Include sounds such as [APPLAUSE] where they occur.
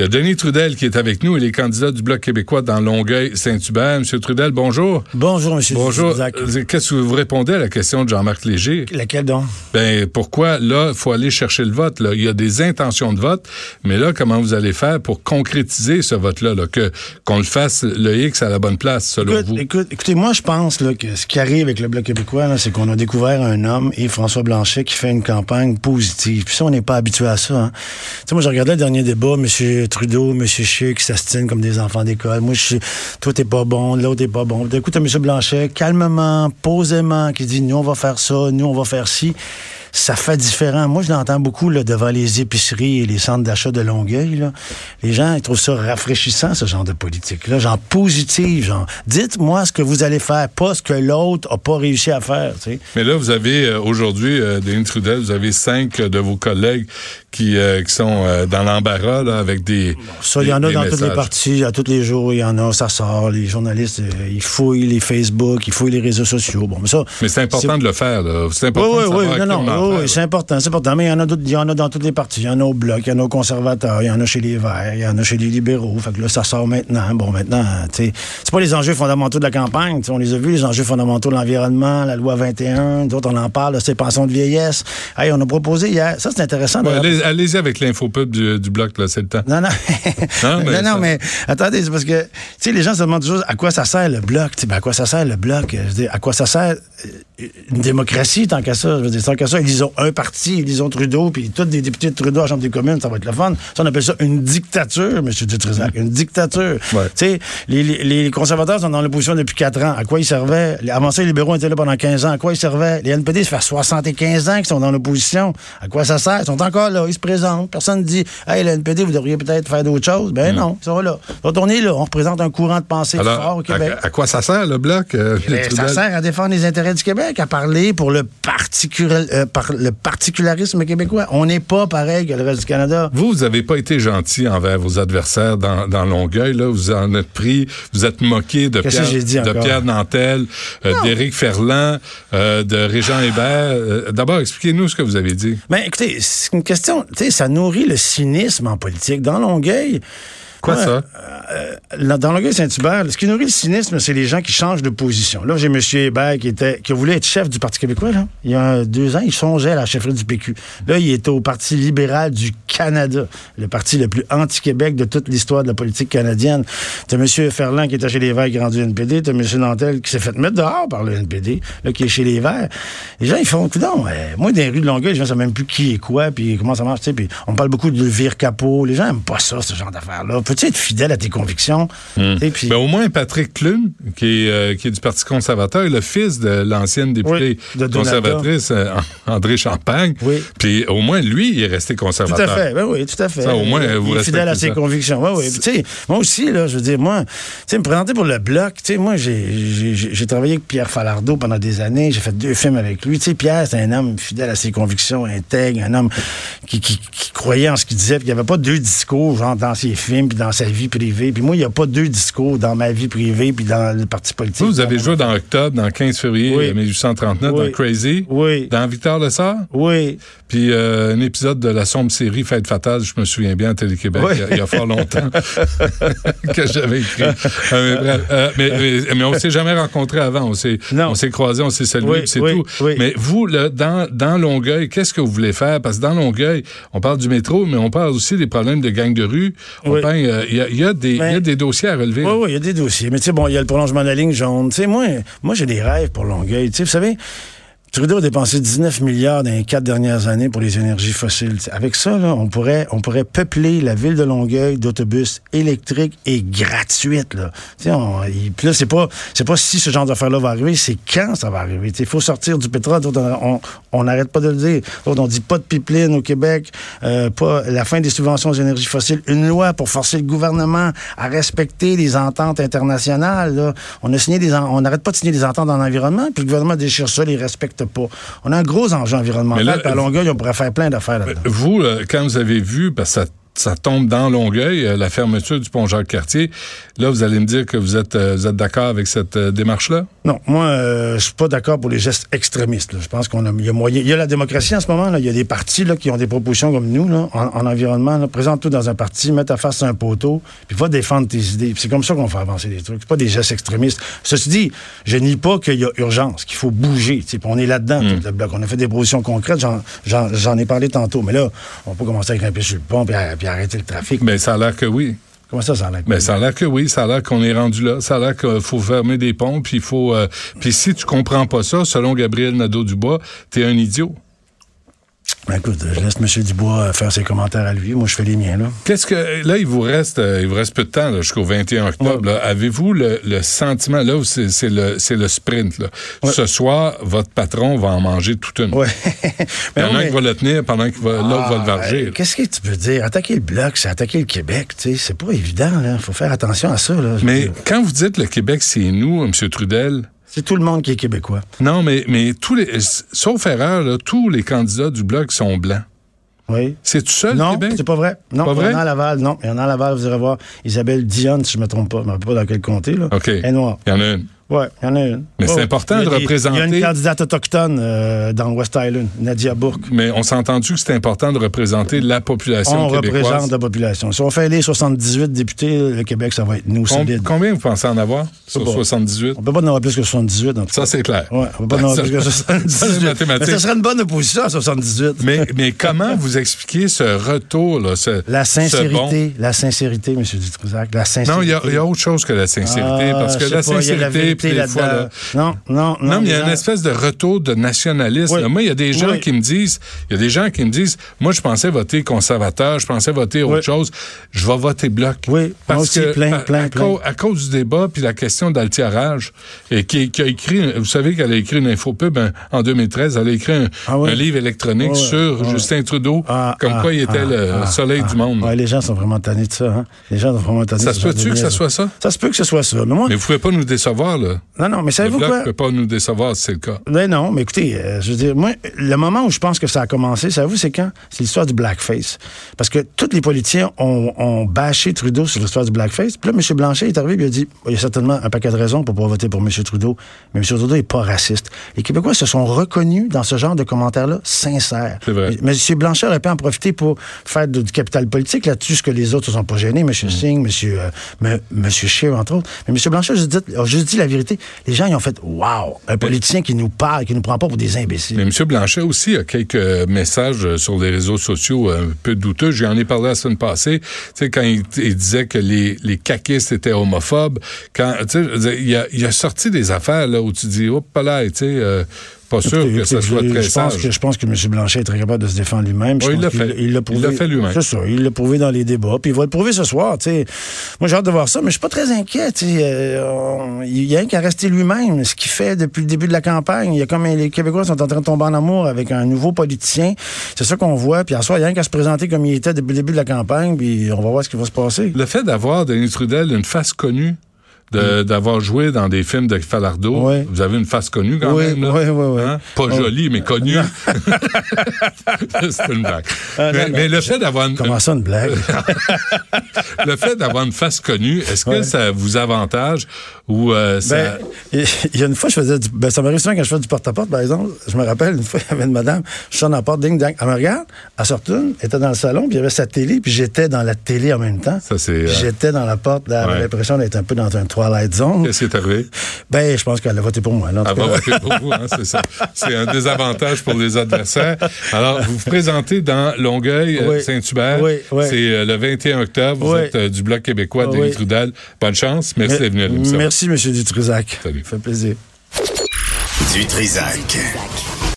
Il y a Denis Trudel qui est avec nous. Il est candidat du Bloc québécois dans Longueuil-Saint-Hubert. Monsieur Trudel, bonjour. Bonjour, Monsieur Bonjour. Euh, qu'est-ce que vous répondez à la question de Jean-Marc Léger? Laquelle donc? Ben, pourquoi, là, il faut aller chercher le vote, là? Il y a des intentions de vote, mais là, comment vous allez faire pour concrétiser ce vote-là, là, que, qu'on le fasse le X à la bonne place, selon vous? Écoute, écoutez, moi, je pense, là, que ce qui arrive avec le Bloc québécois, c'est qu'on a découvert un homme, et François Blanchet, qui fait une campagne positive. Puis ça, on n'est pas habitué à ça, hein. Tu sais, moi, j'ai regardé le dernier débat, Monsieur Trudeau, M. Scheer qui s'astinent comme des enfants d'école. Moi, je suis, toi, t'es pas bon, l'autre t'es pas bon. D'un M. Blanchet, calmement, posément, qui dit, nous, on va faire ça, nous, on va faire ci ça fait différent. Moi, je l'entends beaucoup devant les épiceries et les centres d'achat de Longueuil. Les gens ils trouvent ça rafraîchissant, ce genre de politique-là. Genre positif, genre dites-moi ce que vous allez faire, pas ce que l'autre a pas réussi à faire. Mais là, vous avez euh, aujourd'hui, euh, Denis Trudel, vous avez cinq de vos collègues qui, euh, qui sont euh, dans l'embarras avec des. Ça, il y en a dans toutes les parties, à tous les jours, il y en a, ça sort. Les journalistes, ils fouillent les Facebook, ils fouillent les réseaux sociaux. Bon, mais ça. Mais c'est important de le faire, là. C'est important. Oui, oui, oui, non, non, oui, c'est important, c'est important. Mais il y en a il y en a dans toutes les parties. Il y en a au bloc, il y en a aux conservateurs, il y en a chez les Verts, il y en a chez les libéraux. Fait que là, ça sort maintenant. Bon, maintenant, tu sais, c'est pas les enjeux fondamentaux de la campagne. on les a vus, les enjeux fondamentaux de l'environnement, la loi 21. D'autres, on en parle, c'est pensions de vieillesse. Hey, on a proposé hier. Ça, c'est intéressant. Ouais, allez-y avec l'infopub du, du bloc, là, c'est le temps. Non, non. non, mais, non, [LAUGHS] mais attendez, c'est parce que, tu sais, les gens se demandent toujours à quoi ça sert le bloc. Ben, à quoi ça sert le bloc? Je dis, à quoi ça sert euh, une démocratie, tant qu'à ça? Je veux dire, tant qu'à ça, ils ont un parti, ils ont Trudeau, puis tous des députés de Trudeau à la Chambre des communes, ça va être le fun. Ça, on appelle ça une dictature, M. Dutrisac, une dictature. Tu sais, les, les, conservateurs sont dans l'opposition depuis quatre ans. À quoi ils servaient? Avant ça, les libéraux étaient là pendant 15 ans. À quoi ils servaient? Les NPD, ça fait 75 ans qu'ils sont dans l'opposition. À quoi ça sert? Ils sont encore là, ils se présentent. Personne ne dit, hey, le NPD, vous devriez peut-être faire d'autres choses. Ben hmm. non, ils sont là. On est là. On représente un courant de pensée fort au Québec. À, quoi ça sert, le Bloc? Euh, ben, ça sert à défendre les intérêts du Québec, à parler pour le, euh, par, le particularisme québécois. On n'est pas pareil que le reste du Canada. Vous, vous n'avez pas été gentil envers vos adversaires dans, dans Longueuil. Là. Vous en êtes pris, vous êtes moqué de, Pierre, de Pierre Nantel, euh, d'Éric Ferland, de Régent Hébert. D'abord, expliquez-nous ce que vous avez dit. Ben, écoutez, c'est une question, ça nourrit le cynisme en politique. Dans Longueuil, Quoi ça? Euh, dans le Saint-Hubert, ce qui nourrit le cynisme, c'est les gens qui changent de position. Là, j'ai M. Hébert qui était qui voulait être chef du Parti québécois. Là. Il y a deux ans, il songeait à la chefferie du PQ. Là, il était au Parti libéral du Canada, le parti le plus anti-Québec de toute l'histoire de la politique canadienne. T'as M. Ferland qui était chez les Verts qui est rendu NPD. T'as M. Nantel qui s'est fait mettre dehors par le NPD, là, qui est chez les Verts. Les gens, ils font, non, moi, dans les rues de Longueuil, je ne sais même plus qui est quoi, puis comment ça marche, tu sais. Puis on parle beaucoup de vire capot. Les gens n'aiment pas ça, ce genre d'affaires-là peux-tu être fidèle à tes convictions? Hmm. Ben, au moins, Patrick Clune, qui est, euh, qui est du Parti conservateur, est le fils de l'ancienne députée conservatrice euh, [LAUGHS] André Champagne. Oui. Puis au moins, lui, il est resté conservateur. Tout à fait. Ben oui, tout à fait. Ça, au moins, vous il est fidèle à ses convictions. Oui, oui. moi aussi, là, je veux dire, moi, tu sais, me présenter pour le bloc, moi, j'ai travaillé avec Pierre Falardeau pendant des années. J'ai fait deux films avec lui. Pierre, c'est un homme fidèle à ses convictions, intègre, un homme qui, qui, qui croyait en ce qu'il disait, puis il n'y avait pas deux discours, genre, dans ses films, puis dans sa vie privée. Puis moi, il n'y a pas deux discours dans ma vie privée puis dans le parti politique. Vous, avez joué dans Octobre, dans 15 février 1839, dans Crazy. Oui. Dans Victor Lessard. Oui. Puis euh, un épisode de la sombre série Fête fatale, je me souviens bien à Télé-Québec, il, y a fort longtemps, [LAUGHS] que j'avais écrit. Euh, euh, [LAUGHS] mais, mais, on s'est jamais rencontrés avant. On s'est, on s'est croisés, on s'est salués, c'est tout. Mais vous, là, dans, dans Longueuil, qu'est-ce que vous voulez faire? Parce que dans Longueuil, on parle du métro, mais on parle aussi des problèmes de gang de rue. On parle, il y a, y, a des, y a des dossiers à relever. Oui, oui, il y a des dossiers. Mais tu sais, bon, il y a le prolongement de la ligne jaune. Tu sais, moi, moi j'ai des rêves pour Longueuil. Tu sais, vous savez, Trudeau a dépensé 19 milliards dans les quatre dernières années pour les énergies fossiles. Avec ça, là, on pourrait, on pourrait peupler la ville de Longueuil d'autobus électriques et gratuites. Là, on, puis là, c'est pas, pas si ce genre d'affaire-là va arriver, c'est quand ça va arriver? Il faut sortir du pétrole. On n'arrête pas de le dire. on dit pas de pipeline au Québec, euh, pas la fin des subventions aux énergies fossiles, une loi pour forcer le gouvernement à respecter les ententes internationales. Là. On a signé des, on n'arrête pas de signer des ententes dans l'environnement, puis le gouvernement déchire ça, les respecte pas. On a un gros enjeu environnemental. à Longueuil, on pourrait faire plein d'affaires là-dedans. Vous, quand vous avez vu, parce que ça ça tombe dans Longueuil, euh, la fermeture du pont Jacques-Cartier. Là, vous allez me dire que vous êtes, euh, vous êtes d'accord avec cette euh, démarche-là? Non, moi, je suis pas d'accord pour les gestes extrémistes. Je pense qu'on a, il y a moyen. Il y a la démocratie en ce moment. Là. Il y a des partis là, qui ont des propositions comme nous là, en, environnement. Présente-toi dans un parti, mets ta face sur un poteau, puis va défendre tes idées. C'est comme ça qu'on fait avancer des trucs. C'est pas des gestes extrémistes. Ceci dit, je nie pas qu'il y a urgence, qu'il faut bouger. On est là-dedans, hmm. le bloc. On a fait des propositions concrètes. J'en ai parlé tantôt. Mais là, on peut commencer à grimper sur le pont puis arrêter le trafic. Mais ça a l'air que oui. Comment ça, ça a l'air? Mais ça a l'air que oui, ça a l'air qu'on est rendu là. Ça a l'air qu'il faut fermer des ponts, puis il faut. Euh, puis si tu comprends pas ça, selon Gabriel Nadeau-Dubois, t'es un idiot. Ben écoute, je laisse M. Dubois faire ses commentaires à lui. Moi, je fais les miens. Là, Qu'est-ce que là, il vous reste, euh, il vous reste peu de temps jusqu'au 21 octobre. Avez-vous le, sentiment là où c'est, le, le sprint là? Ce soir, votre patron va en manger toute une. Ouais. [LAUGHS] il y en a qui va le tenir pendant qu'il va, l'autre va le ah, varger. Qu'est-ce que tu peux dire? Attaquer le bloc, c'est attaquer le Québec. Tu sais, c'est pas évident. Il faut faire attention à ça. Là, Mais quand vous dites le Québec, c'est nous, M. Trudel. C'est tout le monde qui est québécois. Non, mais, mais tous les, sauf erreur, tous les candidats du Bloc sont blancs. Oui. C'est tout seul, non, Québec? c'est pas vrai. Non, pas il y en a à Laval. Non, il y en a à Laval. Vous irez voir Isabelle Dionne, si je ne me trompe pas. Je ne me rappelle pas dans quel comté. Là. OK. Elle est noire. Il y en a une. Oui, il y en a une. Mais c'est important de représenter. Il y a une candidate autochtone euh, dans West Island, Nadia Bourque. Mais on s'est entendu que c'est important de représenter la population on québécoise. On représente la population. Si on fait les 78 députés, le Québec, ça va être nous, solide. Combien vous pensez en avoir sur 78? On peut pas en avoir plus que 78. ça, c'est clair. Ouais, on peut pas en avoir plus que [LAUGHS] 78. mais ça serait une bonne opposition à 78. mais, mais comment vous expliquez ce retour, là, ce, La sincérité, la sincérité, M. Dutrouzac, la sincérité. Non, il y, a autre chose que la sincérité, parce que la sincérité, non, non, non. Non, mais il y a une espèce de retour de nationalisme. Moi, il y a des gens qui me disent, il y a des gens qui me disent, moi, je pensais voter conservateur, je pensais voter autre chose, je vais voter bloc. Oui, parce que plein, plein, plein. à, cause du débat puis la question d'altiarage, et qui, a écrit, vous savez qu'elle a écrit une infopub hein, en 2013, elle a écrit un, ah livre électronique sur Justin Trudeau, ah, comme quoi il était le soleil du monde. les gens sont vraiment tannés de ça. Hein? Les gens sont vraiment tannés. Ça se peut-tu que ça soit ça? Ça se peut que ce soit ça. Mais, moi... mais vous pouvez pas nous décevoir, là. Non, non, mais savez-vous quoi? peut pas nous décevoir si c'est le cas. Ben non, mais écoutez, euh, je veux dire, moi, le moment où je pense que ça a commencé, savez-vous, c'est quand? C'est l'histoire du blackface. Parce que tous les politiciens ont, ont bâché Trudeau sur l'histoire du blackface. Puis là, M. Blanchet est arrivé et il a dit, il y a certainement un paquet de raisons pour pouvoir voter pour M. Trudeau, mais M. Trudeau n'est pas raciste. Les Québécois se sont reconnus dans ce genre de commentaires-là sincères. C'est vrai. Mais, M. Blanchet aurait pu en profiter pour faire du capital politique là-dessus, ce que les autres ne sont pas gênés, M. Mm. Singh, M. Euh, M. Scheer, entre autres. Mais M. Blanchet a juste dit la vérité. Les gens, ils ont fait, wow, un politicien qui nous parle, qui nous prend pas pour des imbéciles. Mais M. Blanchet aussi a quelques messages sur les réseaux sociaux un peu douteux. J'en ai parlé la semaine passée. Tu sais, quand il, disait que les, les caquistes étaient homophobes, quand, tu sais, il a, il a sorti des affaires là où tu dis, hop là, tu sais, euh, pas sûr que ça soit très je pense Que, je pense que M. Blanchet est très capable de se défendre lui-même. il l'a fait. Il l'a fait lui-même. C'est ça. Il l'a prouvé dans les débats. Puis il va le prouver ce soir. sais. Moi, j'ai hâte de voir ça, mais je suis pas très inquiet. Euh, il y a un qui a resté lui-même. Ce qu'il fait depuis le début de la campagne. Il y a comme les Québécois sont en train de tomber en amour avec un nouveau politicien. C'est ça qu'on voit. Puis à soir, il y a un qui a se présenter comme il était depuis le début de la campagne. Puis on va voir ce qui va se passer. Le fait d'avoir Denis Trudel une face connue Mm. d'avoir joué dans des films de Falardeau. Vous avez une face connue quand même. Là. Oui, oui, oui. Hein? Pas jolie, mais connue. [LAUGHS] C'est une blague. Ah, mais, le fait d'avoir une... Comment ça, une blague? [LAUGHS] le fait d'avoir une face connue, est-ce que ça vous avantage ou euh, ça... Ben, il y a une fois, je faisais du... Ben, ça m'arrive souvent quand je fais du porte-à-porte, par exemple. Je me rappelle, une fois, [LAUGHS] il y avait une madame, je suis dans la porte, ding, ding. Elle me regarde, elle sort une, elle était dans le salon, puis il y avait sa télé, puis j'étais dans la télé en même temps. Ça, c'est... Euh, j'étais dans la porte, avait l'impression d'être un peu dans un toit Qu'est-ce qui est arrivé? Ben, je pense qu'elle a voté pour moi. Elle va voter pour vous, hein, c'est ça. C'est un désavantage pour les adversaires. Alors, vous vous présentez dans Longueuil, Saint-Hubert. Oui, C'est euh, le 21 octobre. Vous êtes euh, du Bloc québécois, Denis Trudel. Bonne chance. Merci d'être venu à l'émission. Merci, M. Dutrisac. Salut. Ça fait plaisir. Dutrisac.